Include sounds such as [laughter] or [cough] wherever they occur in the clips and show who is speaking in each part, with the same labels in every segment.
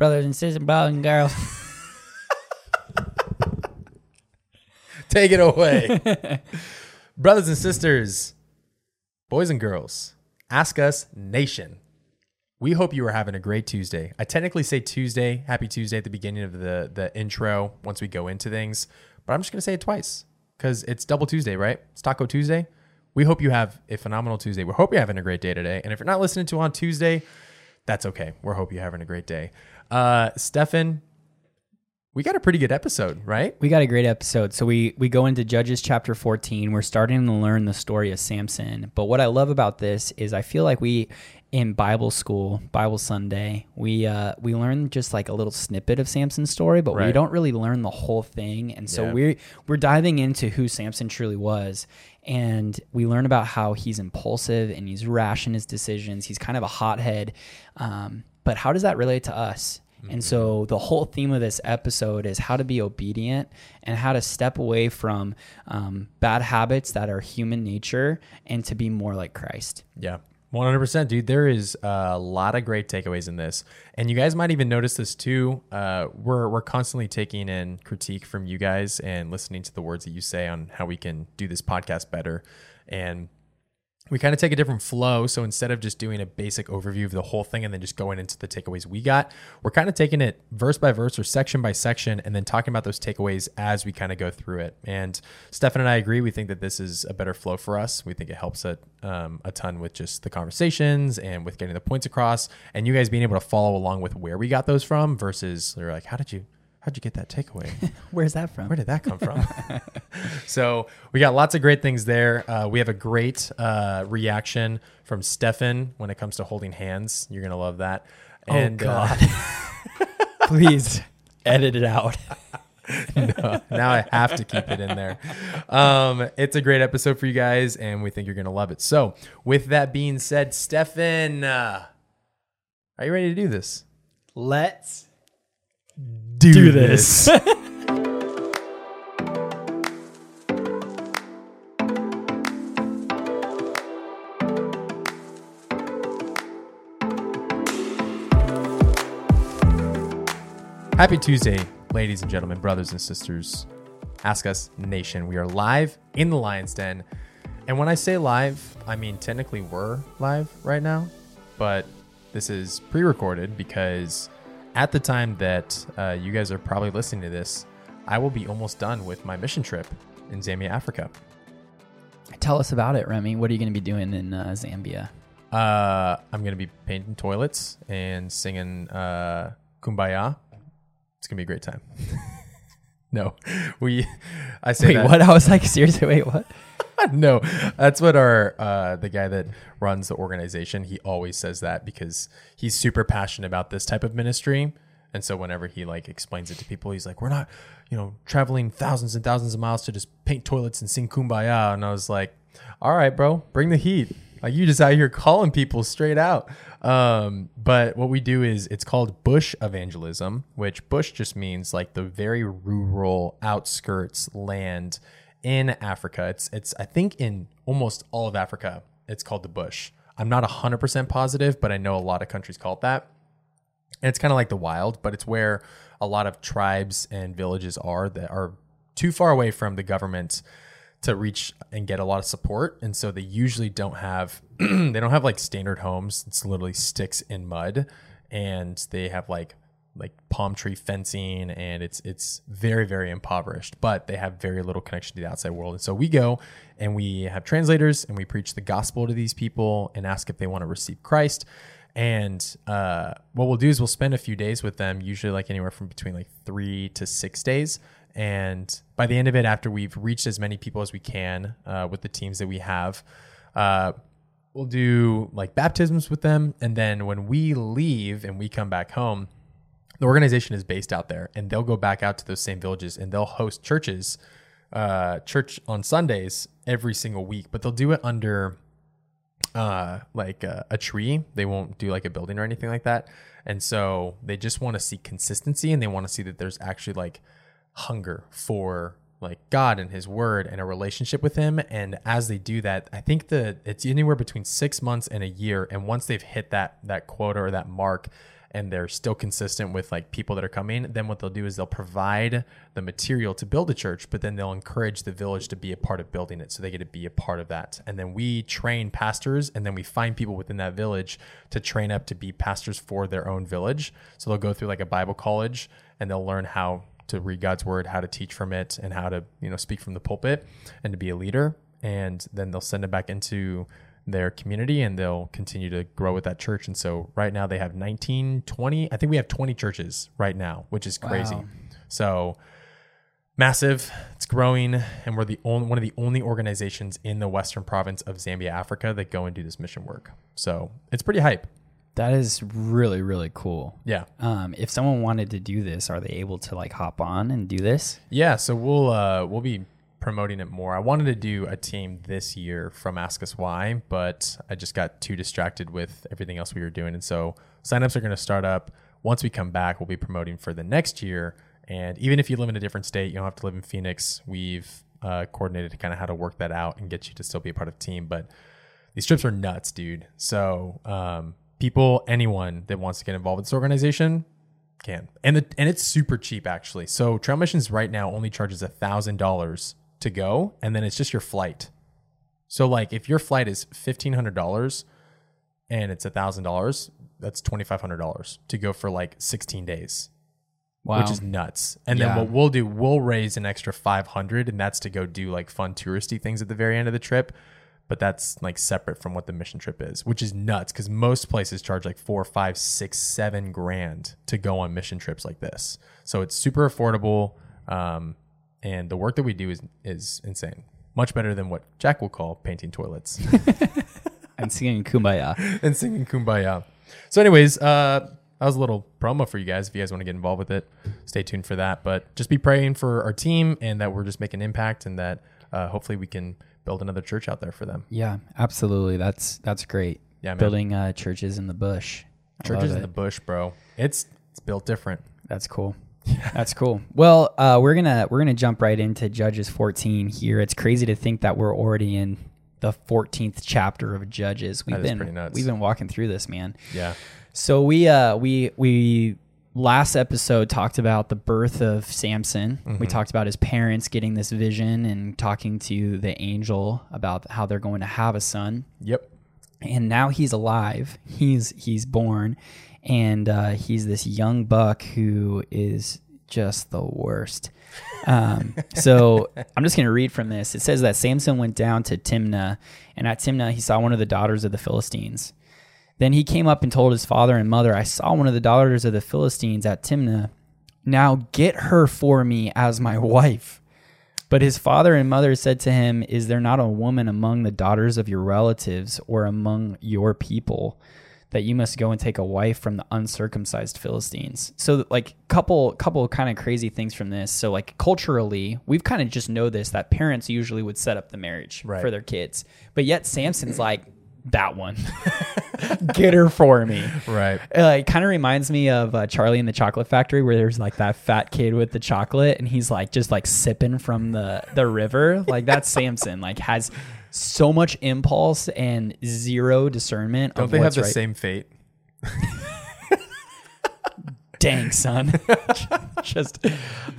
Speaker 1: Brothers and sisters, boys and girls. [laughs]
Speaker 2: Take it away. [laughs] Brothers and sisters, boys and girls, Ask Us Nation. We hope you are having a great Tuesday. I technically say Tuesday, happy Tuesday at the beginning of the, the intro once we go into things, but I'm just going to say it twice because it's double Tuesday, right? It's Taco Tuesday. We hope you have a phenomenal Tuesday. We hope you're having a great day today. And if you're not listening to on Tuesday, that's okay. We hope you're having a great day. Uh, Stefan, we got a pretty good episode, right?
Speaker 1: We got a great episode. So we we go into Judges chapter 14. We're starting to learn the story of Samson. But what I love about this is I feel like we in Bible school, Bible Sunday, we uh, we learn just like a little snippet of Samson's story, but we don't really learn the whole thing. And so
Speaker 2: Yeah.
Speaker 1: we're we're diving into who Samson truly was, and we learn about how he's impulsive and he's rash in his decisions. He's kind of a hothead, um, but how does that relate to us? And so the whole theme of this episode is how to be obedient and how to step away from um, bad habits that are human nature and to be more like Christ.
Speaker 2: Yeah. 100%, dude. There is a lot of great takeaways in this. And you guys might even notice this too. Uh, we're, we're constantly taking in critique from you guys and listening to the words that you say on how we can do this podcast better. And we kind of take a different flow. So instead of just doing a basic overview of the whole thing and then just going into the takeaways we got, we're kind of taking it verse by verse or section by section and then talking about those takeaways as we kind of go through it. And Stefan and I agree. We think that this is a better flow for us. We think it helps a, um, a ton with just the conversations and with getting the points across and you guys being able to follow along with where we got those from versus they're like, how did you, how'd you get that takeaway? [laughs]
Speaker 1: Where's that from?
Speaker 2: Where did that come from? [laughs] so we got lots of great things there. Uh, we have a great uh, reaction from Stefan when it comes to holding hands. You're gonna love that. And,
Speaker 1: oh
Speaker 2: uh,
Speaker 1: God! [laughs] Please edit it out.
Speaker 2: no, now I have to keep it in there. Um, it's a great episode for you guys, and we think you're gonna love it. So, with that being said, Stefan, uh, are you ready to do this?
Speaker 1: Let's
Speaker 2: Do,
Speaker 1: do this. [laughs]
Speaker 2: Happy Tuesday, ladies and gentlemen, brothers and sisters. Ask Us Nation. We are live in the Lion's Den. And when I say live, I mean technically we're live right now, but this is pre recorded because at the time that uh, you guys are probably listening to this, I will be almost done with my mission trip in Zambia, Africa.
Speaker 1: Tell us about it, Remy. What are you going to be doing in uh, Zambia?
Speaker 2: Uh, I'm going to be painting toilets and singing uh, Kumbaya. It's going to be a great time. [laughs] no, we, I say
Speaker 1: Wait,
Speaker 2: that.
Speaker 1: what? I was like, seriously, wait, what? [laughs]
Speaker 2: no, that's what our uh, the guy that runs the organization. He always says that because he's super passionate about this type of ministry, and so whenever he like explains it to people, he's like, "We're not, you know, traveling thousands and thousands of miles to just paint toilets and sing kumbaya." And I was like, "All right, bro, bring the heat." Like you just out here calling people straight out. Um, but what we do is it's called bush evangelism, which bush just means like the very rural outskirts land in Africa. It's it's I think in almost all of Africa it's called the bush. I'm not 100% positive, but I know a lot of countries call it that. And it's kind of like the wild, but it's where a lot of tribes and villages are that are too far away from the government to reach and get a lot of support. And so they usually don't have [clears throat] they don't have like standard homes. It's literally sticks in mud and they have like like palm tree fencing and it's it's very very impoverished but they have very little connection to the outside world. And so we go and we have translators and we preach the gospel to these people and ask if they want to receive christ. And uh, what we'll do is we'll spend a few days with them usually like anywhere from between like three to six days. And by the end of it after we've reached as many people as we can uh, with the teams that we have uh, we'll do like baptisms with them. And then when we leave and we come back home the organization is based out there and they'll go back out to those same villages and they'll host churches uh, church on sundays every single week but they'll do it under uh, like a, a tree they won't do like a building or anything like that and so they just want to see consistency and they want to see that there's actually like hunger for like God and His Word and a relationship with Him. And as they do that, I think that it's anywhere between six months and a year. And once they've hit that that quota or that mark, and they're still consistent with like people that are coming, then what they'll do is they'll provide the material to build a church, but then they'll encourage the village to be a part of building it. So they get to be a part of that. And then we train pastors and then we find people within that village to train up to be pastors for their own village. So they'll go through like a Bible college and they'll learn how to read God's word, how to teach from it, and how to, you know, speak from the pulpit and to be a leader. And then they'll send it back into their community and they'll continue to grow with that church. And so right now they have 19, 20, I think we have 20 churches right now, which is crazy.
Speaker 1: Wow.
Speaker 2: So massive, it's growing, and we're the only one of the only organizations in the western province of Zambia, Africa that go and do this mission work. So it's pretty hype.
Speaker 1: That is really really cool.
Speaker 2: Yeah.
Speaker 1: Um, if someone wanted to do this, are they able to like hop on and do this?
Speaker 2: Yeah, so we'll uh, we'll be promoting it more. I wanted to do a team this year from Ask Us Why, but I just got too distracted with everything else we were doing, and so signups are going to start up. Once we come back, we'll be promoting for the next year. And even if you live in a different state, you don't have to live in Phoenix. We've uh, coordinated kind of how to work that out and get you to still be a part of the team. But these trips are nuts, dude. So um, people, anyone that wants to get involved with this organization can, and the and it's super cheap actually. So Trail Missions right now only charges a thousand dollars to go, and then it's just your flight. So like if your flight is fifteen hundred dollars and it's a thousand dollars, that's twenty five hundred dollars to go for like sixteen days
Speaker 1: Wow.
Speaker 2: which is nuts. And
Speaker 1: Yeah.
Speaker 2: then what we'll do, we'll raise an extra 500 and that's to go do like fun touristy things at the very end of the trip. But that's like separate from what the mission trip is, which is nuts because most places charge like four, five, six, seven grand to go on mission trips like this. So it's super affordable. Um, and the work that we do is, is insane. Much better than what Jack will call painting toilets. [laughs]
Speaker 1: and singing Kumbaya. [laughs]
Speaker 2: and singing Kumbaya. So, anyways, uh, that was a little promo for you guys. If you guys want to get involved with it, stay tuned for that. But just be praying for our team and that we're just making impact and that uh, hopefully we can build another church out there for them.
Speaker 1: Yeah, absolutely. That's that's great.
Speaker 2: Yeah, man.
Speaker 1: Building uh, churches in the bush.
Speaker 2: Churches in the bush, bro. It's it's built different.
Speaker 1: That's cool. [laughs] That's cool. Well, uh, we're gonna we're gonna jump right into Judges 14 here. It's crazy to think that we're already in the 14th chapter of Judges. We've been
Speaker 2: pretty nuts.
Speaker 1: we've been walking through this, man.
Speaker 2: Yeah.
Speaker 1: So we uh we we last episode talked about the birth of Samson.
Speaker 2: Mm-hmm.
Speaker 1: We talked about his parents getting this vision and talking to the angel about how they're going to have a son
Speaker 2: Yep.
Speaker 1: and now he's alive. He's he's born, and uh, he's this young buck who is just the worst. Um, [laughs] so I'm just gonna read from this. It says that Samson went down to Timnah, and at Timnah he saw one of the daughters of the Philistines. Then he came up and told his father and mother, "I saw one of the daughters of the Philistines at Timnah. Now get her for me as my wife." But his father and mother said to him, Is there not a woman among the daughters of your relatives or among your people that you must go and take a wife from the uncircumcised Philistines? So like couple couple kind of crazy things from this. So like culturally, we've kind of just know this that parents usually would set up the marriage
Speaker 2: Right.
Speaker 1: for their kids. But yet Samson's [clears throat] like that one. [laughs] Get her for me.
Speaker 2: Right.
Speaker 1: Uh, it kind of reminds me of uh, Charlie in the Chocolate Factory, where there's like that fat kid with the chocolate, and he's like just like sipping from the the river. Like that's Samson. Like has so much impulse and zero discernment.
Speaker 2: Don't they have the
Speaker 1: right.
Speaker 2: same fate?
Speaker 1: Dang son. [laughs] [laughs] just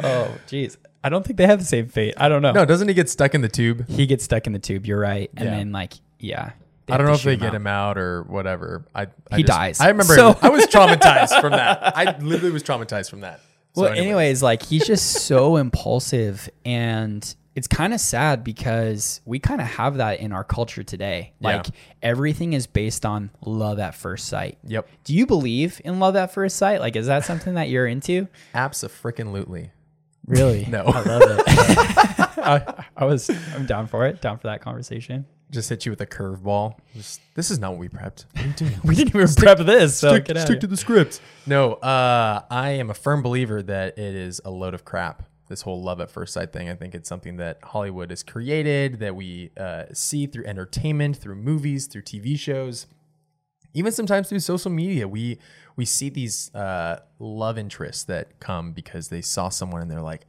Speaker 1: oh jeez. I don't think they have the same fate. I don't know.
Speaker 2: No, doesn't he get stuck in the tube?
Speaker 1: he gets stuck in the tube. You're right, and
Speaker 2: Yeah.
Speaker 1: then like yeah.
Speaker 2: I don't know if they get
Speaker 1: out.
Speaker 2: him out or whatever. I, I
Speaker 1: He
Speaker 2: just-
Speaker 1: dies.
Speaker 2: I remember
Speaker 1: So-
Speaker 2: I was [laughs] traumatized from that. I literally was traumatized from that. So
Speaker 1: well,
Speaker 2: anyways,
Speaker 1: like he's just so impulsive, and it's kind of sad because we kind of have that in our culture today.
Speaker 2: Yeah.
Speaker 1: Like everything is based on love at first sight.
Speaker 2: Yep.
Speaker 1: Do you believe in love at first sight? Like, is that something that you're into?
Speaker 2: Abso-freaking-lutely.
Speaker 1: Really? [laughs]
Speaker 2: No.
Speaker 1: I love it. [laughs] I, I was, I'm down for it. Down for that conversation.
Speaker 2: Just hit you with a curveball. This is not what we prepped. What are you doing? [laughs]
Speaker 1: We didn't even prep this, so
Speaker 2: stick, stick to the script. No, uh, I am a firm believer that it is a load of crap. This whole love at first sight thing. I think it's something that Hollywood has created, that we uh, see through entertainment, through movies, through TV shows, even sometimes through social media. We we see these uh, love interests that come because they saw someone and they're like,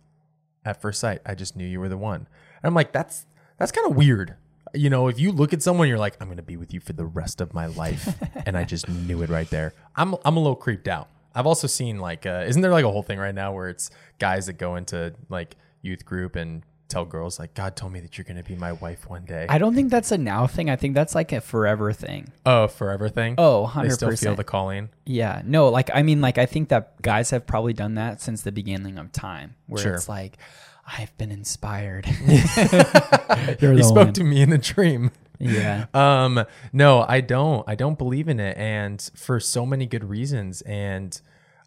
Speaker 2: at first sight, I just knew you were the one. And I'm like, that's that's kind of weird. You know, if you look at someone, you're like, I'm gonna be with you for the rest of my life, [laughs] and I just knew it right there. I'm I'm a little creeped out. I've also seen like, uh, isn't there like a whole thing right now where it's guys that go into like youth group and tell girls like, God told me that you're gonna be my wife one day.
Speaker 1: I don't think that's a now thing. I think that's like a forever thing.
Speaker 2: oh, forever thing.
Speaker 1: Oh,
Speaker 2: they
Speaker 1: 100%.
Speaker 2: still feel the calling.
Speaker 1: Yeah, no, like I mean, like I think that guys have probably done that since the beginning of time, where
Speaker 2: Sure.
Speaker 1: it's like, I've been inspired. [laughs] [laughs]
Speaker 2: He spoke to me in a dream.
Speaker 1: Yeah, [laughs]
Speaker 2: Um, no, I don't. I don't believe in it, and for so many good reasons. And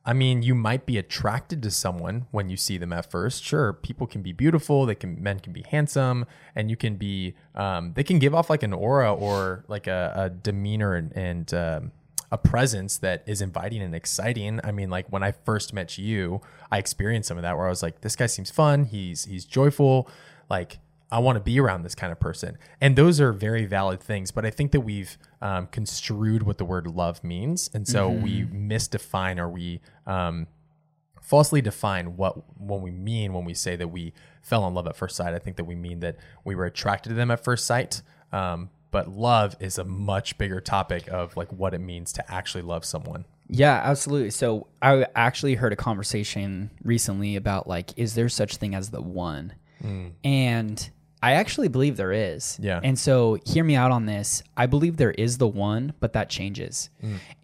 Speaker 2: I mean, you might be attracted to someone when you see them at first. Sure, people can be beautiful. They can men can be handsome, and you can be. Um, they can give off like an aura or like a, a demeanor and, and um, a presence that is inviting and exciting. I mean, like when I first met you, I experienced some of that where I was like, this guy seems fun. He's he's joyful. Like I want to be around this kind of person. And those are very valid things. But I think that we've um, construed what the word love means. And so we misdefine or we um, falsely define what what we mean when we say that we fell in love at first sight. I think that we mean that we were attracted to them at first sight. Um, but love is a much bigger topic of like what it means to actually love someone.
Speaker 1: yeah, absolutely. So I actually heard a conversation recently about like, is there such thing as the one? And I actually believe there is.
Speaker 2: Yeah.
Speaker 1: And so hear me out on this. I believe there is the one, but that changes.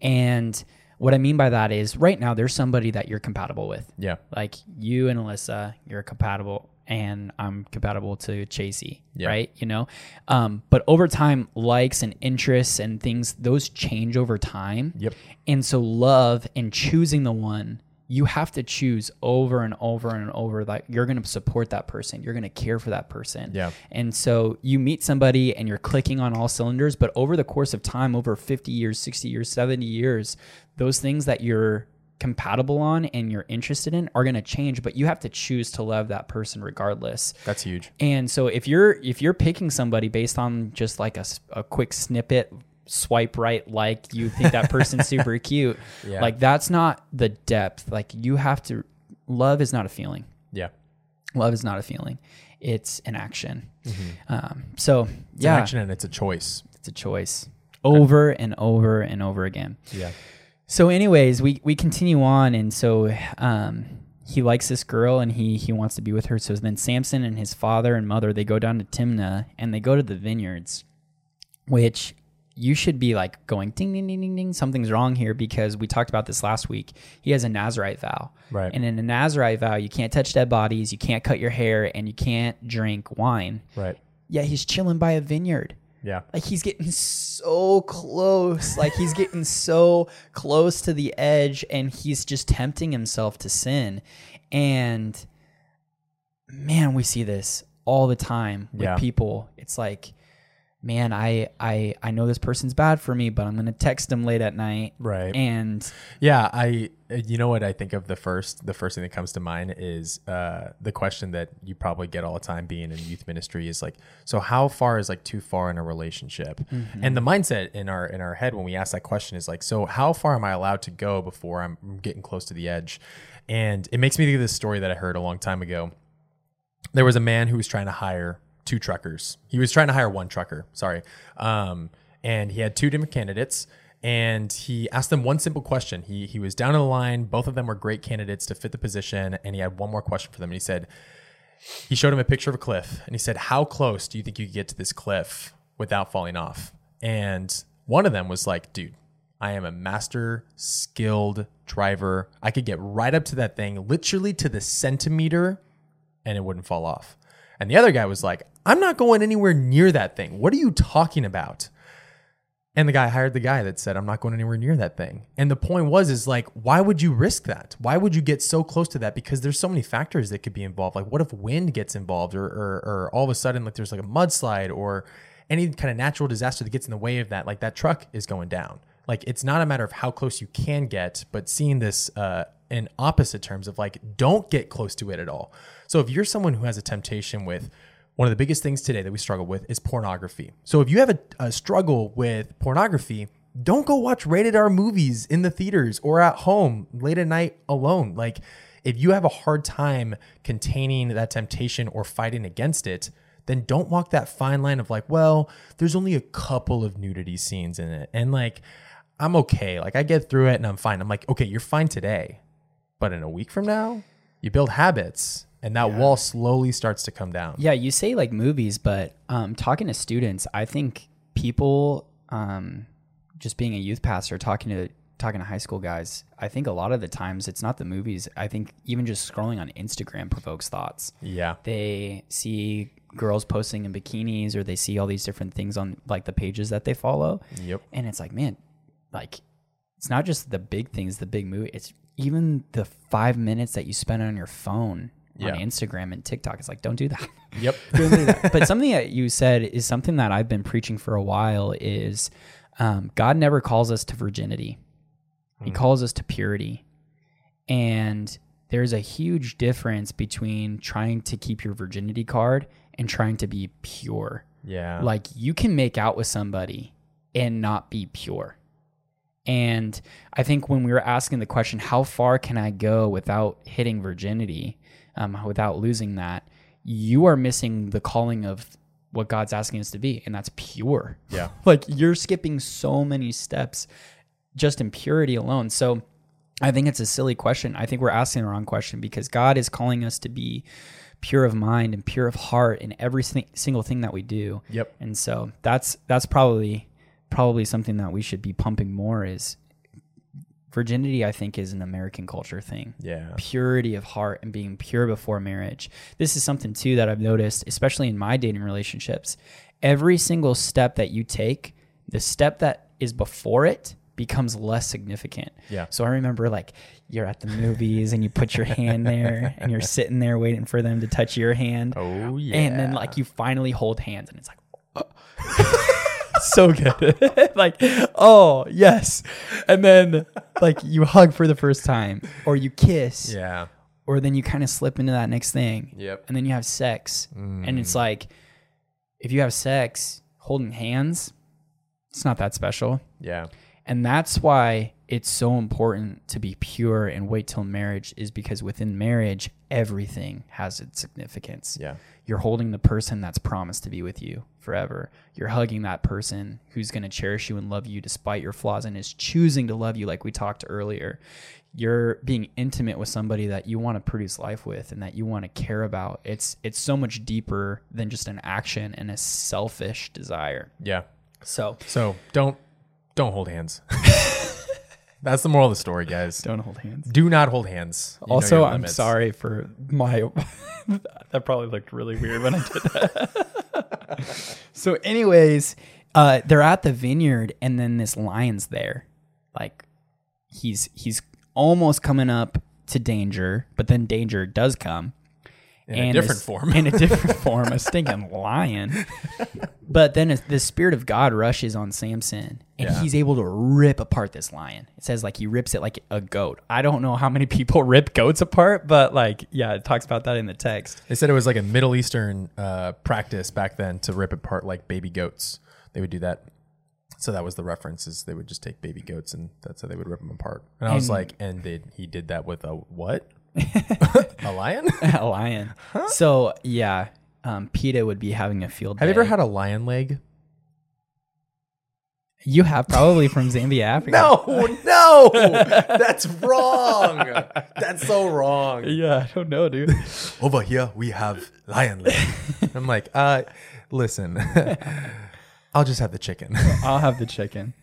Speaker 1: And what I mean by that is right now there's somebody that you're compatible with.
Speaker 2: Yeah.
Speaker 1: Like you and Alyssa, you're compatible and I'm compatible to Chasey,
Speaker 2: Yeah.
Speaker 1: right? You know? Um, but over time, likes and interests and things, those change over time.
Speaker 2: Yep.
Speaker 1: And so love and choosing the one, you have to choose over and over and over that you're going to support that person. You're going to care for that person.
Speaker 2: Yeah.
Speaker 1: And so you meet somebody and you're clicking on all cylinders, but over the course of time, over 50 years, 60 years, 70 years, those things that you're compatible on and you're interested in are going to change, but you have to choose to love that person regardless.
Speaker 2: That's huge.
Speaker 1: And so if you're if you're picking somebody based on just like a, a quick snippet swipe right like you think that person's super [laughs] cute
Speaker 2: Yeah.
Speaker 1: like that's not the depth like you have to love is not a feeling
Speaker 2: Yeah.
Speaker 1: love is not a feeling it's an action um, so
Speaker 2: It's
Speaker 1: yeah
Speaker 2: an action and it's a choice.
Speaker 1: it's a choice over and over and over again
Speaker 2: Yeah.
Speaker 1: so, anyways, we we continue on, and so um, he likes this girl, and he he wants to be with her. So then Samson and his father and mother they go down to Timnah, and they go to the vineyards, which you should be like going ding ding ding ding ding. Something's wrong here because we talked about this last week. He has a Nazarite vow,
Speaker 2: Right.
Speaker 1: And in a Nazarite vow, you can't touch dead bodies, you can't cut your hair, and you can't drink wine.
Speaker 2: Right.
Speaker 1: Yeah, he's chilling by a vineyard
Speaker 2: Yeah.
Speaker 1: like he's getting so close like he's getting so close to the edge and he's just tempting himself to sin and man we see this all the time with
Speaker 2: Yeah.
Speaker 1: people it's like man i i i know this person's bad for me but i'm gonna text him late at night
Speaker 2: Right.
Speaker 1: and
Speaker 2: Yeah, I uh, you know what I think of the first the first thing that comes to mind is uh the question that you probably get all the time being in youth ministry is like so how far is like too far in a relationship? And the mindset in our in our head when we ask that question is like so how far am I allowed to go before I'm getting close to the edge? And it makes me think of this story that I heard a long time ago. There was a man who was trying to hire two truckers. He was trying to hire one trucker, sorry. Um, and he had two different candidates and he asked them one simple question. He he was down in the line, both of them were great candidates to fit the position, and he had one more question for them. And he said, he showed him a picture of a cliff and he said, How close do you think you could get to this cliff without falling off? And one of them was like, Dude, I am a master skilled driver. I could get right up to that thing, literally to the centimeter, and it wouldn't fall off. And the other guy was like, I'm not going anywhere near that thing. What are you talking about? And the guy hired the guy that said, I'm not going anywhere near that thing. And the point was, is like, why would you risk that? Why would you get so close to that? Because there's so many factors that could be involved. Like, what if wind gets involved or, or, or all of a sudden, like, there's like a mudslide or any kind of natural disaster that gets in the way of that? Like, that truck is going down. Like, it's not a matter of how close you can get, but seeing this uh, in opposite terms of like, don't get close to it at all. So if you're someone who has a temptation with, one of the biggest things today that we struggle with is pornography. So if you have a, a struggle with pornography, don't go watch rated R movies in the theaters or at home late at night alone. Like if you have a hard time containing that temptation or fighting against it, then don't walk that fine line of like, well, there's only a couple of nudity scenes in it. And like, I'm okay. Like I get through it and I'm fine. I'm like, okay, you're fine today, but in a week from now, you build habits, and that wall slowly starts to come down.
Speaker 1: Yeah, you say like movies, but um, talking to students, I think people, um, just being a youth pastor, talking to talking to high school guys, I think a lot of the times it's not the movies. I think even just scrolling on Instagram provokes thoughts.
Speaker 2: Yeah,
Speaker 1: They see girls posting in bikinis, or they see all these different things on like the pages that they follow,
Speaker 2: yep,
Speaker 1: and it's like, man, like it's not just the big things, the big movie. It's even the five minutes that you spend on your phone
Speaker 2: Yeah.
Speaker 1: on Instagram and TikTok. It's like, don't do that. [laughs]
Speaker 2: yep, [laughs]
Speaker 1: but something that you said is something that I've been preaching for a while is um, God never calls us to virginity. He calls us to purity. And there's a huge difference between trying to keep your virginity card and trying to be pure.
Speaker 2: yeah,
Speaker 1: Like you can make out with somebody and not be pure. And I think when we were asking the question, how far can I go without hitting virginity, um, without losing that, you are missing the calling of what God's asking us to be, and that's pure.
Speaker 2: yeah, [laughs]
Speaker 1: like you're skipping so many steps just in purity alone. So I think it's a silly question. I think we're asking the wrong question because God is calling us to be pure of mind and pure of heart in every single thing that we do.
Speaker 2: Yep.
Speaker 1: And so that's that's probably probably something that we should be pumping more is virginity I think is an American culture thing
Speaker 2: yeah,
Speaker 1: purity of heart and being pure before marriage. This is something too that I've noticed, especially in my dating relationships. Every single step that you take, the step that is before it becomes less significant.
Speaker 2: Yeah.
Speaker 1: So I remember like you're at the movies and you put your hand there [laughs] and you're sitting there waiting for them to touch your hand.
Speaker 2: Oh yeah,
Speaker 1: And then like you finally hold hands and it's like [laughs] [laughs] so good. [laughs] like, oh, yes. And then like you hug for the first time or you kiss
Speaker 2: yeah,
Speaker 1: or then you kind of slip into that next thing.
Speaker 2: Yep.
Speaker 1: And then you have sex. And
Speaker 2: Mm.
Speaker 1: it's like if you have sex holding hands, it's not that special.
Speaker 2: yeah,
Speaker 1: And that's why it's so important to be pure and wait till marriage is because within marriage everything has its significance.
Speaker 2: yeah,
Speaker 1: You're holding the person that's promised to be with you forever. You're hugging that person who's going to cherish you and love you despite your flaws and is choosing to love you, like we talked earlier. You're being intimate with somebody that you want to produce life with and that you want to care about. It's it's so much deeper than just an action and a selfish desire.
Speaker 2: yeah.
Speaker 1: So
Speaker 2: So don't don't hold hands. [laughs] That's the moral of the story, guys.
Speaker 1: don't hold hands.
Speaker 2: Do not hold hands. You
Speaker 1: also, I'm sorry for my. [laughs] that probably looked really weird when I did that. [laughs] so, anyways, uh, they're at the vineyard, and then this lion's there. Like, he's he's almost coming up to danger, but then danger does come
Speaker 2: in a different
Speaker 1: this-
Speaker 2: form.
Speaker 1: in a different [laughs] form, a stinking lion. But then the spirit of God rushes on Samson, and
Speaker 2: Yeah.
Speaker 1: he's able to rip apart this lion. It says like he rips it like a goat. I don't know how many [laughs] people rip goats apart, but like yeah, it talks about that in the text.
Speaker 2: They said it was like a Middle Eastern uh, practice back then to rip apart like baby goats. They would do that. So that was the reference is they would just take baby goats and that's how they would rip them apart. And I was like, and did he did that with a what? [laughs] a lion? [laughs]
Speaker 1: a lion. So yeah, um, PETA would be having a field.
Speaker 2: Have you ever had a lion leg?
Speaker 1: You have probably from Zambia, [laughs] Africa.
Speaker 2: No, [laughs] no, that's wrong. That's so wrong.
Speaker 1: Yeah, I don't know, dude.
Speaker 2: Over here we have lion leg. I'm like, uh, listen, I'll just have the chicken.
Speaker 1: I'll have the chicken.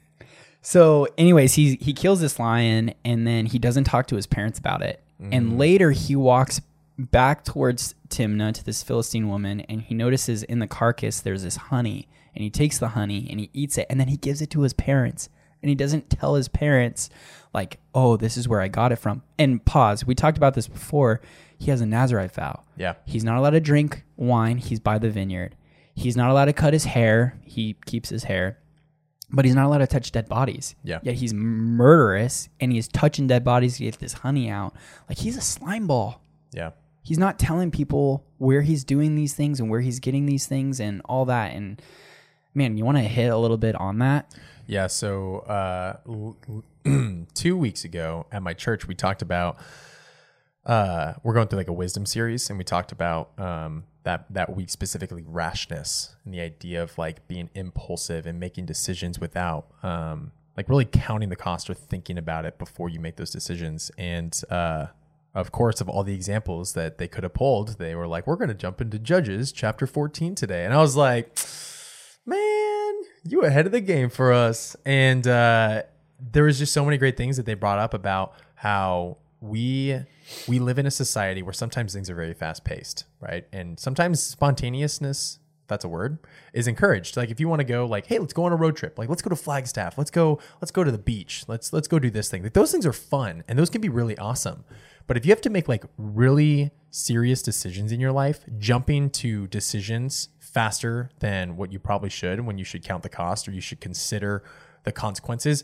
Speaker 1: So, anyways, he he kills this lion and then he doesn't talk to his parents about it. And mm. later he walks back towards Timnah to this Philistine woman and he notices in the carcass there's this honey and he takes the honey and he eats it and then he gives it to his parents and he doesn't tell his parents like, "Oh, this is where I got it from." And pause. We talked about this before. He has a Nazarite vow.
Speaker 2: Yeah.
Speaker 1: He's not allowed to drink wine. He's by the vineyard. He's not allowed to cut his hair. He keeps his hair. But he's not allowed to touch dead bodies.
Speaker 2: Yeah.
Speaker 1: Yet he's murderous and he's touching dead bodies to get this honey out. Like he's a slime ball.
Speaker 2: Yeah.
Speaker 1: He's not telling people where he's doing these things and where he's getting these things and all that. And man, you want to hit a little bit on that?
Speaker 2: Yeah. So uh, [clears throat] two weeks ago at my church, we talked about uh, we're going through like a wisdom series, and we talked about um, that that week specifically rashness and the idea of like being impulsive and making decisions without um, like really counting the cost or thinking about it before you make those decisions. And uh, of course, of all the examples that they could have pulled, they were like, "We're going to jump into Judges chapter 14 today," and I was like, "Man, you ahead of the game for us." And uh, there was just so many great things that they brought up about how we we live in a society where sometimes things are very fast paced, right? And sometimes spontaneousness, that's a word, is encouraged. Like if you want to go like, hey, let's go on a road trip. Like let's go to Flagstaff. Let's go, let's go to the beach. Let's let's go do this thing. Like those things are fun and those can be really awesome. But if you have to make like really serious decisions in your life, jumping to decisions faster than what you probably should when you should count the cost or you should consider the consequences,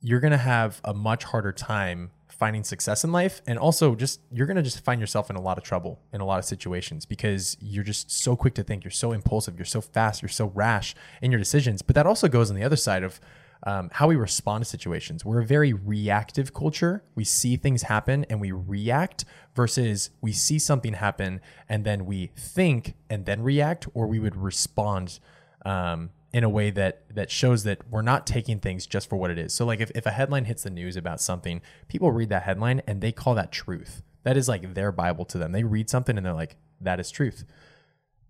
Speaker 2: you're going to have a much harder time finding success in life. And also just you're going to just find yourself in a lot of trouble in a lot of situations because you're just so quick to think you're so impulsive you're so fast you're so rash in your decisions. But that also goes on the other side of um, how we respond to situations. We're a very reactive culture. We see things happen and we react versus we see something happen and then we think and then react or we would respond um, in a way that that shows that we're not taking things just for what it is. So like if, if a headline hits the news about something, people read that headline and they call that truth. That is like their Bible to them. They read something and they're like, that is truth.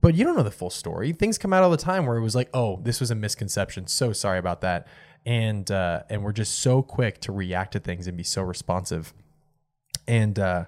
Speaker 2: But you don't know the full story. Things come out all the time where it was like, oh, this was a misconception. So sorry about that. And uh, and we're just so quick to react to things and be so responsive. And uh,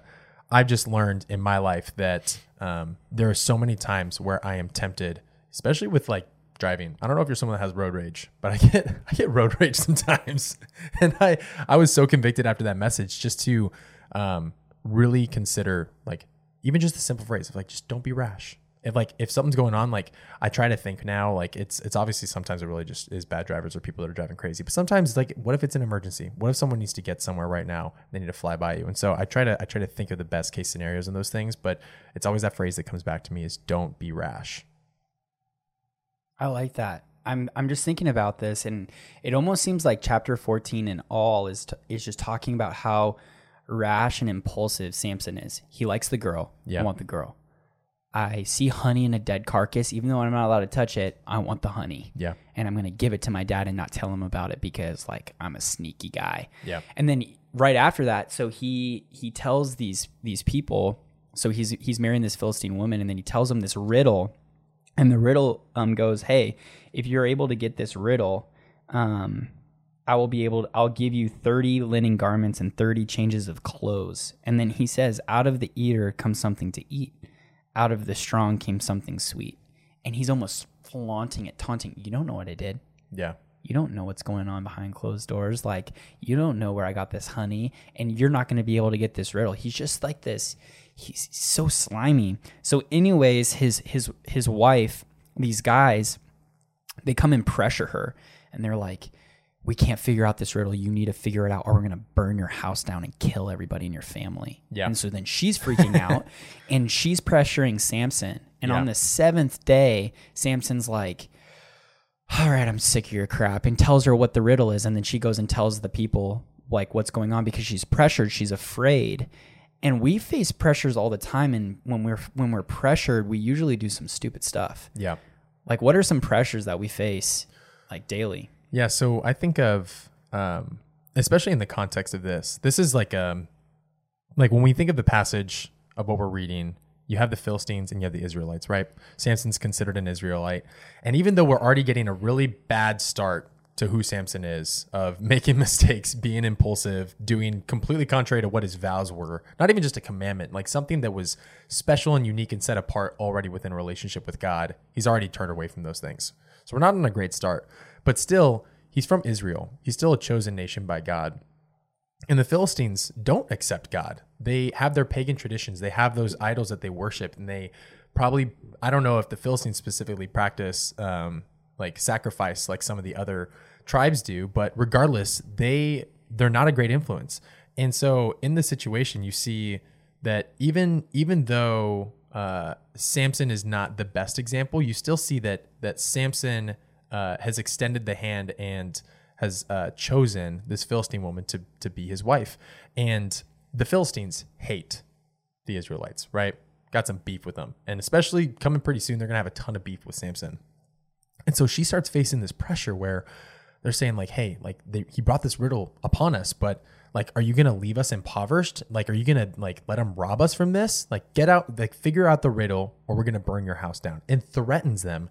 Speaker 2: I've just learned in my life that um, there are so many times where I am tempted, especially with like driving. I don't know if you're someone that has road rage, but I get [laughs] I get road [laughs] rage sometimes, [laughs] and I I was so convicted after that message just to um, really consider like even just the simple phrase of like just don't be rash. If like if something's going on, like I try to think now, like it's it's obviously sometimes it really just is bad drivers or people that are driving crazy. But sometimes like what if it's an emergency? What if someone needs to get somewhere right now? They need to fly by you. And so I try to I try to think of the best case scenarios in those things, but it's always that phrase that comes back to me is don't be rash.
Speaker 1: I like that. I'm I'm just thinking about this, and it almost seems like chapter 14 in all is t- is just talking about how rash and impulsive Samson is. He likes the girl.
Speaker 2: Yeah.
Speaker 1: I want the girl. I see honey in a dead carcass, even though I'm not allowed to touch it. I want the honey.
Speaker 2: Yeah.
Speaker 1: And I'm gonna give it to my dad and not tell him about it because like I'm a sneaky guy.
Speaker 2: Yeah.
Speaker 1: And then right after that, so he he tells these these people. So he's he's marrying this Philistine woman, and then he tells them this riddle and the riddle um, goes, "Hey, if you're able to get this riddle, um, I will be able. To, I'll give you thirty linen garments and thirty changes of clothes." And then he says, "Out of the eater comes something to eat. Out of the strong came something sweet." And he's almost flaunting it, taunting. You don't know what I did.
Speaker 2: Yeah.
Speaker 1: You don't know what's going on behind closed doors. Like you don't know where I got this honey, and you're not going to be able to get this riddle. He's just like this he's so slimy. So, anyways, his his his wife, these guys, they come and pressure her, and they're like, "We can't figure out this riddle. You need to figure it out, or we're gonna burn your house down and kill everybody in your family."
Speaker 2: Yeah.
Speaker 1: And so then she's freaking [laughs] out, and she's pressuring Samson. And
Speaker 2: Yeah.
Speaker 1: on the seventh day, Samson's like. All right, I'm sick of your crap, and tells her what the riddle is, and then she goes and tells the people like what's going on because she's pressured, she's afraid, and we face pressures all the time and when we're when we're pressured we usually do some stupid stuff
Speaker 2: Yeah.
Speaker 1: like what are some pressures that we face like daily
Speaker 2: Yeah, so I think of um, especially in the context of this. This is like um like when we think of the passage of what we're reading, you have the Philistines and you have the Israelites, right? Samson's considered an Israelite. And even though we're already getting a really bad start to who Samson is of [laughs] making mistakes, being impulsive, doing completely contrary to what his vows were, not even just a commandment, like something that was special and unique and set apart already within a relationship with God. He's already turned away from those things. So we're not on a great start. But still, he's from Israel. He's still a chosen nation by God. And the Philistines don't accept God. They have their pagan traditions. They have those idols that they worship, and they probably I don't know if the Philistines specifically practice um, like sacrifice like some of the other tribes do, but regardless, they they're not a great influence. And so in this situation, you see that even even though uh, Samson is not the best example, you still see that that Samson uh, has extended the hand and has uh, chosen this Philistine woman to to be his wife, and the Philistines hate the Israelites, right? Got some beef with them, and especially coming pretty soon, they're gonna have a ton of beef with Samson. And so she starts facing this pressure where they're saying like, hey, like they, he brought this riddle upon us, but like, are you gonna leave us impoverished? Like, are you gonna like let him rob us from this? Like, get out, like figure out the riddle, or we're gonna burn your house down, and threatens them.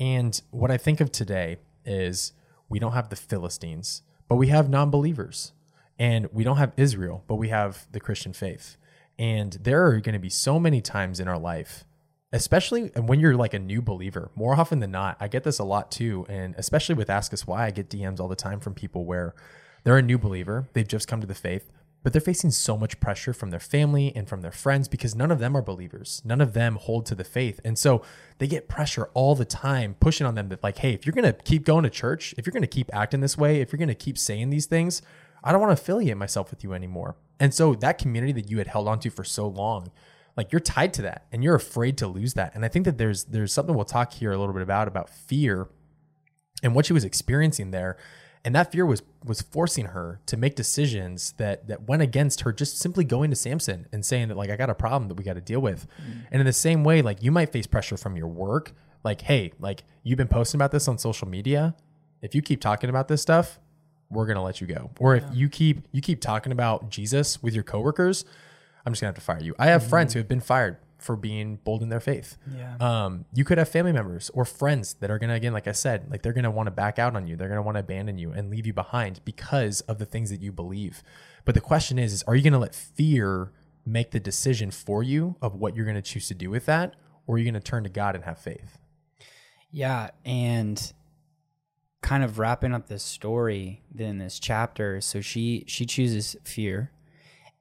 Speaker 2: And what I think of today is we don't have the Philistines, but we have non-believers, and we don't have Israel, but we have the Christian faith. And there are going to be so many times in our life especially when you're like a new believer more often than not i get this a lot too and especially with ask us why i get dms all the time from people where they're a new believer they've just come to the faith but they're facing so much pressure from their family and from their friends because none of them are believers. None of them hold to the faith and so they get pressure all the time pushing on them that like hey if you're going to keep going to church if you're going to keep acting this way if you're going to keep saying these things i don't want to affiliate myself with you anymore. And so that community that you had held on to for so long like you're tied to that and you're afraid to lose that and i think that there's there's something we'll talk here a little bit about about fear and what she was experiencing there and that fear was was forcing her to make decisions that that went against her just simply going to Samson and saying that like I got a problem that we got to deal with. Mm-hmm. And in the same way like you might face pressure from your work like hey, like you've been posting about this on social media. If you keep talking about this stuff, we're going to let you go. Or if you keep you keep talking about Jesus with your coworkers, I'm just gonna have to fire you. I have mm-hmm. friends who have been fired for being bold in their faith.
Speaker 1: Yeah.
Speaker 2: Um, you could have family members or friends that are gonna again, like I said, like they're gonna want to back out on you. They're gonna want to abandon you and leave you behind because of the things that you believe. But the question is, is are you gonna let fear make the decision for you of what you're gonna choose to do with that, or are you gonna turn to God and have faith?
Speaker 1: Yeah, and kind of wrapping up this story in this chapter. So she she chooses fear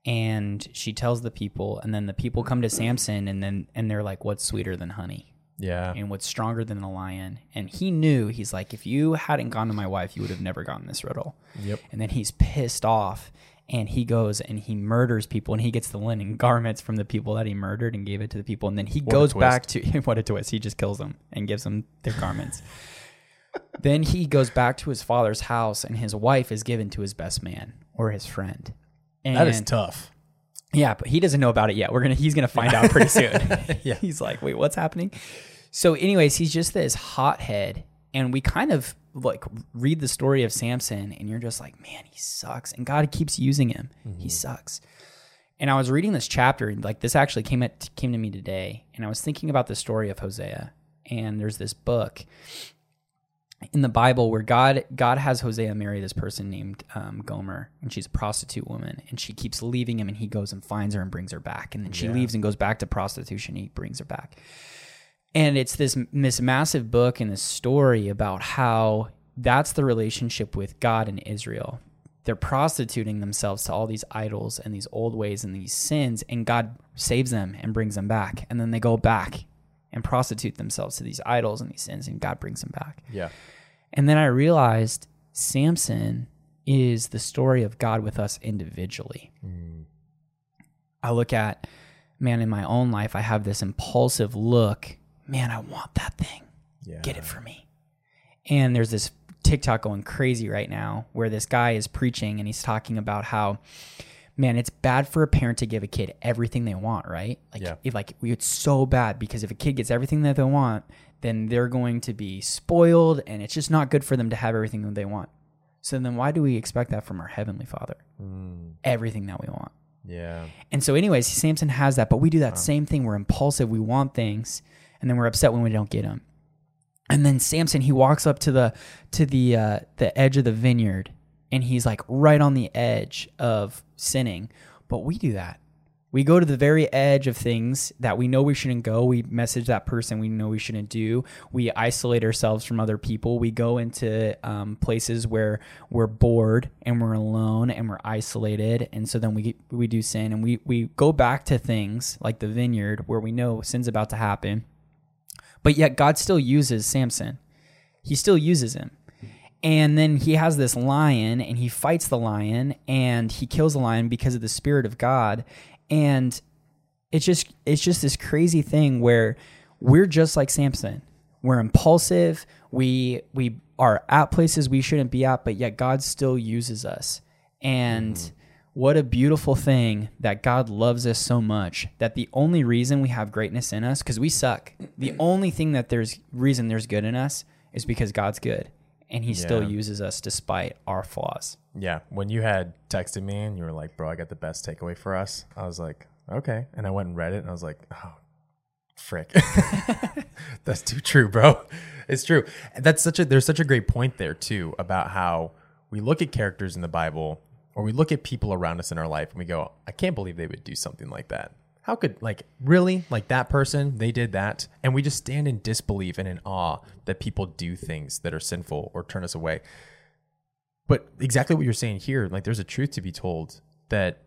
Speaker 1: and she tells the people and then the people come to samson and then and they're like what's sweeter than honey?
Speaker 2: Yeah.
Speaker 1: And what's stronger than a lion? And he knew he's like if you hadn't gone to my wife you would have never gotten this riddle.
Speaker 2: Yep.
Speaker 1: And then he's pissed off and he goes and he murders people and he gets the linen garments from the people that he murdered and gave it to the people and then he what goes back to [laughs] what a twist he just kills them and gives them their garments. Then he goes back to his father's house and his wife is given to his best man or his friend
Speaker 2: and that is tough.
Speaker 1: Yeah, but he doesn't know about it yet. We're gonna he's gonna find out pretty soon. [laughs] yeah. [laughs] He's like, wait, what's happening? So, anyways, he's just this hothead, and we kind of like read the story of Samson, and you're just like, man, he sucks, and God keeps using him. Mm-hmm. He sucks. And I was reading this chapter, and like this actually came at, came to me today, and I was thinking about the story of Hosea. And there's this book in the Bible where God God has Hosea marry this person named um, Gomer, and she's a prostitute woman, and she keeps leaving him, and he goes and finds her and brings her back, and then she yeah. leaves and goes back to prostitution. He brings her back, and it's this this massive book and this story about how that's the relationship with God and Israel. They're prostituting themselves to all these idols and these old ways and these sins, and God saves them and brings them back, and then they go back and prostitute themselves to these idols and these sins, and God brings them back.
Speaker 2: Yeah.
Speaker 1: And then I realized Samson is the story of God with us individually. Mm. I look at, man, in my own life, I have this impulsive look, man, I want that thing. Yeah. Get it for me. And there's this TikTok going crazy right now where this guy is preaching and he's talking about how man, it's bad for a parent to give a kid everything they want, right? Like yeah. if like it's so bad because if a kid gets everything that they want, then they're going to be spoiled and it's just not good for them to have everything that they want. So then why do we expect that from our heavenly Father? Mm. Everything that we want.
Speaker 2: Yeah.
Speaker 1: And so anyways, Samson has that, but we do that wow. same thing. We're impulsive, we want things, and then we're upset when we don't get them. And then Samson, he walks up to the to the uh, the edge of the vineyard and he's like right on the edge of sinning. But we do that. We go to the very edge of things that we know we shouldn't go. We message that person we know we shouldn't do. We isolate ourselves from other people. We go into um, places where we're bored and we're alone and we're isolated. And so then we we do sin and we we go back to things like the vineyard where we know sin's about to happen. But yet God still uses Samson. He still uses him and then he has this lion and he fights the lion and he kills the lion because of the spirit of God. And it's just it's just this crazy thing where we're just like Samson. We're impulsive. We we are at places we shouldn't be at, but yet God still uses us. And mm-hmm. what a beautiful thing that God loves us so much that the only reason we have greatness in us, because we suck, the [clears throat] only thing that there's reason there's good in us is because God's good and he still uses us despite our flaws.
Speaker 2: Yeah. When you had texted me and you were like, bro, I got the best takeaway for us, I was like, okay. And I went and read it and I was like, oh, frick. [laughs] That's too true, bro. It's true. That's such a, there's such a great point there too about how we look at characters in the Bible or we look at people around us in our life and we go, I can't believe they would do something like that. How could, like, really? Like that person, they did that. And we just stand in disbelief and in awe that people do things that are sinful or turn us away. But exactly what you're saying here, like there's a truth to be told that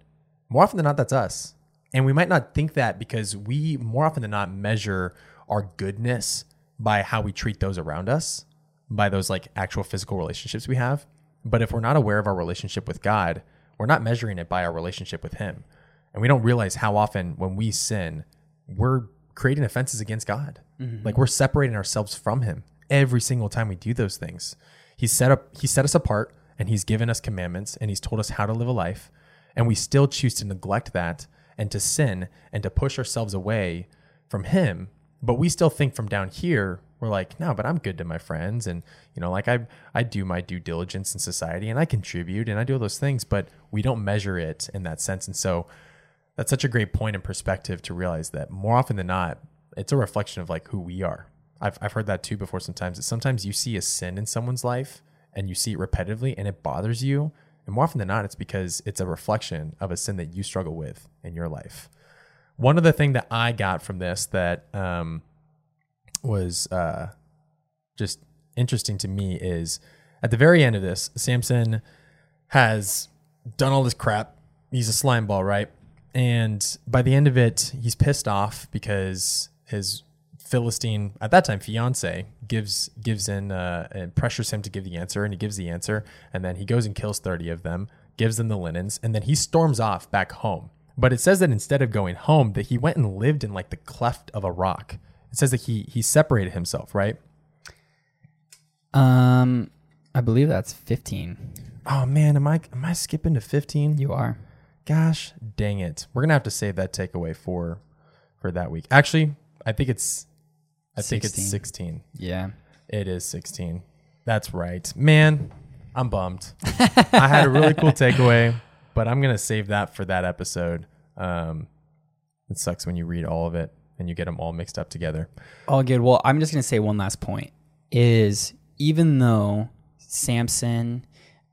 Speaker 2: more often than not, that's us. And we might not think that because we more often than not measure our goodness by how we treat those around us, by those like actual physical relationships we have. But if we're not aware of our relationship with God, we're not measuring it by our relationship with Him. And we don't realize how often when we sin, we're creating offenses against God. Mm-hmm. Like we're separating ourselves from Him every single time we do those things. He's set up, He set us apart and He's given us commandments and He's told us how to live a life. And we still choose to neglect that and to sin and to push ourselves away from Him. But we still think from down here, we're like, no, but I'm good to my friends. And, you know, like I, I do my due diligence in society and I contribute and I do all those things, but we don't measure it in that sense. And so that's such a great point in perspective to realize that more often than not, it's a reflection of like who we are. I've, I've heard that too before sometimes that sometimes you see a sin in someone's life and you see it repetitively and it bothers you. And more often than not, it's because it's a reflection of a sin that you struggle with in your life. One other thing that I got from this that um, was uh, just interesting to me is at the very end of this, Samson has done all this crap. He's a slime ball, right? And by the end of it, he's pissed off because his Philistine at that time fiance gives gives in uh, and pressures him to give the answer, and he gives the answer, and then he goes and kills thirty of them, gives them the linens, and then he storms off back home. But it says that instead of going home, that he went and lived in like the cleft of a rock. It says that he he separated himself, right?
Speaker 1: Um, I believe that's 15.
Speaker 2: Oh man, am I am I skipping to fifteen?
Speaker 1: You are.
Speaker 2: Gosh, dang it. We're gonna have to save that takeaway for for that week. Actually, I think it's I think it's
Speaker 1: 16.
Speaker 2: sixteen.
Speaker 1: Yeah.
Speaker 2: It is sixteen. That's right. Man, I'm bummed. I had a really cool [laughs] takeaway, but I'm gonna save that for that episode. Um it sucks when you read all of it and you get them all mixed up together.
Speaker 1: All good. Well, I'm just to say one last point is even though Samson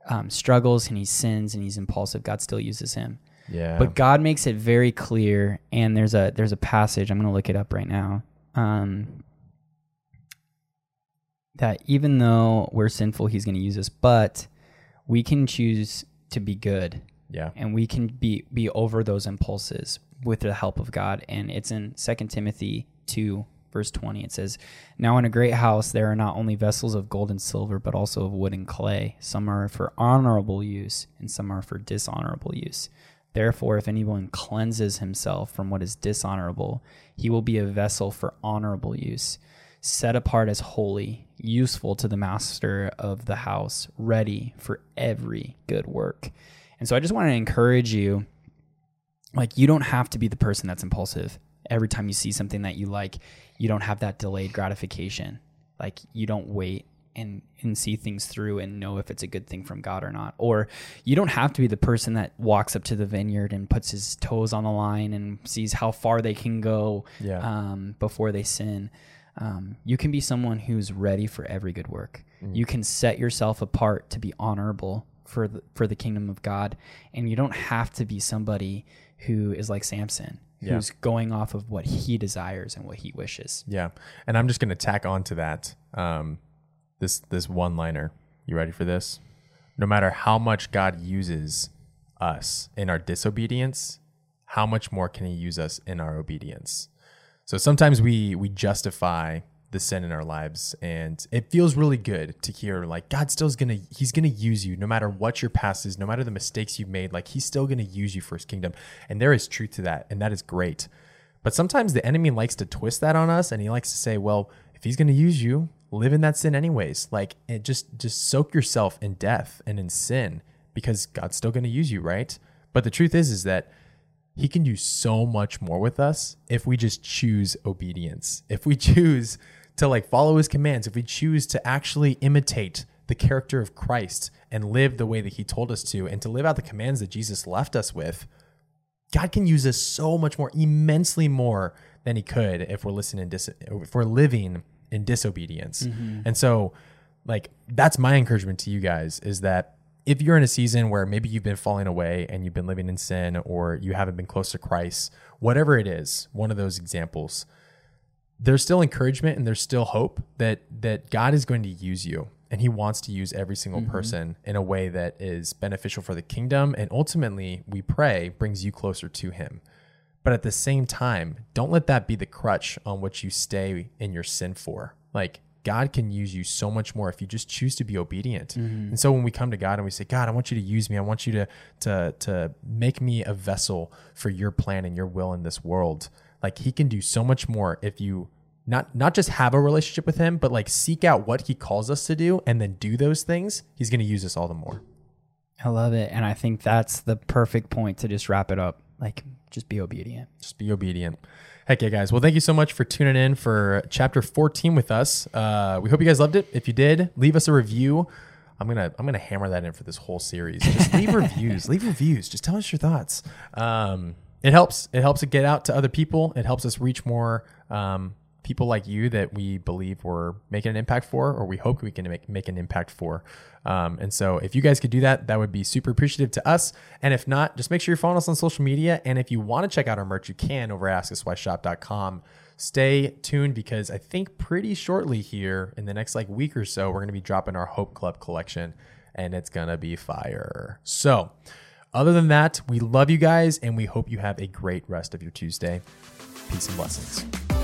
Speaker 1: um, struggles and he sins and he's impulsive, God still uses him.
Speaker 2: Yeah.
Speaker 1: But God makes it very clear, and there's a there's a passage I'm going to look it up right now. Um, that even though we're sinful, He's going to use us, but we can choose to be good,
Speaker 2: yeah.
Speaker 1: and we can be be over those impulses with the help of God. And it's in Second Timothy two verse 20 it says now in a great house there are not only vessels of gold and silver but also of wood and clay some are for honorable use and some are for dishonorable use Therefore, if anyone cleanses himself from what is dishonorable, he will be a vessel for honorable use, set apart as holy, useful to the master of the house, ready for every good work. And so I just want to encourage you like, you don't have to be the person that's impulsive. Every time you see something that you like, you don't have that delayed gratification. Like, you don't wait and and see things through and know if it's a good thing from God or not. Or you don't have to be the person that walks up to the vineyard and puts his toes on the line and sees how far they can go
Speaker 2: Yeah.
Speaker 1: um, before they sin. Um, you can be someone who's ready for every good work.
Speaker 2: Mm.
Speaker 1: You can set yourself apart to be honorable for the, for the kingdom of God, and you don't have to be somebody who is like Samson,
Speaker 2: Yeah.
Speaker 1: who's going off of what he desires and what he wishes.
Speaker 2: Yeah, and I'm just going to tack on to that um, this this one liner. You ready for this? No matter how much God uses us in our disobedience, how much more can He use us in our obedience? So sometimes we we justify the sin in our lives, and it feels really good to hear like God still's gonna He's gonna use you no matter what your past is, no matter the mistakes you've made. Like He's still gonna use you for His kingdom, and there is truth to that, and that is great. But sometimes the enemy likes to twist that on us and he likes to say, well, if he's to use you, live in that sin anyways. Like it just just soak yourself in death and in sin because God's still to use you, right? But the truth is is that he can do so much more with us if we just choose obedience. If we choose to like follow his commands, if we choose to actually imitate the character of Christ and live the way that he told us to and to live out the commands that Jesus left us with, God can use us so much more, immensely more than he could if we're listening dis- if we're living in disobedience.
Speaker 1: Mm-hmm.
Speaker 2: And so like that's my encouragement to you guys is that if you're in a season where maybe you've been falling away and you've been living in sin or you haven't been close to Christ, whatever it is, one of those examples, there's still encouragement and there's still hope that that God is going to use you and he wants to use every single mm-hmm. person in a way that is beneficial for the kingdom and ultimately we pray brings you closer to him. But at the same time, don't let that be the crutch on which you stay in your sin for. Like God can use you so much more if you just choose to be obedient. Mm-hmm. And so when we come to God and we say, God, I want you to use me. I want you to to to make me a vessel for your plan and your will in this world. Like he can do so much more if you not not just have a relationship with him, but like seek out what he calls us to do and then do those things. He's going to use us all the more.
Speaker 1: I love it. And I think that's the perfect point to just wrap it up. Like, just be obedient.
Speaker 2: Just be obedient. Heck yeah, guys. Well, thank you so much for tuning in for chapter 14 with us. Uh, we hope you guys loved it. If you did, leave us a review. I'm gonna I'm gonna hammer that in for this whole series. Just leave [laughs] reviews. Leave reviews. Just tell us your thoughts. Um, it helps. It helps it get out to other people. It helps us reach more um, people like you that we believe we're making an impact for, or we hope we can make make an impact for. Um, and so, if you guys could do that, that would be super appreciative to us. And if not, just make sure you're following us on social media. And if you want to check out our merch, you can over at AskUsWhyShop.com. Stay tuned because I think pretty shortly here in the next like week or so, we're going to be dropping our Hope Club collection, and it's gonna be fire. So. Other than that, we love you guys and we hope you have a great rest of your Tuesday. Peace and blessings.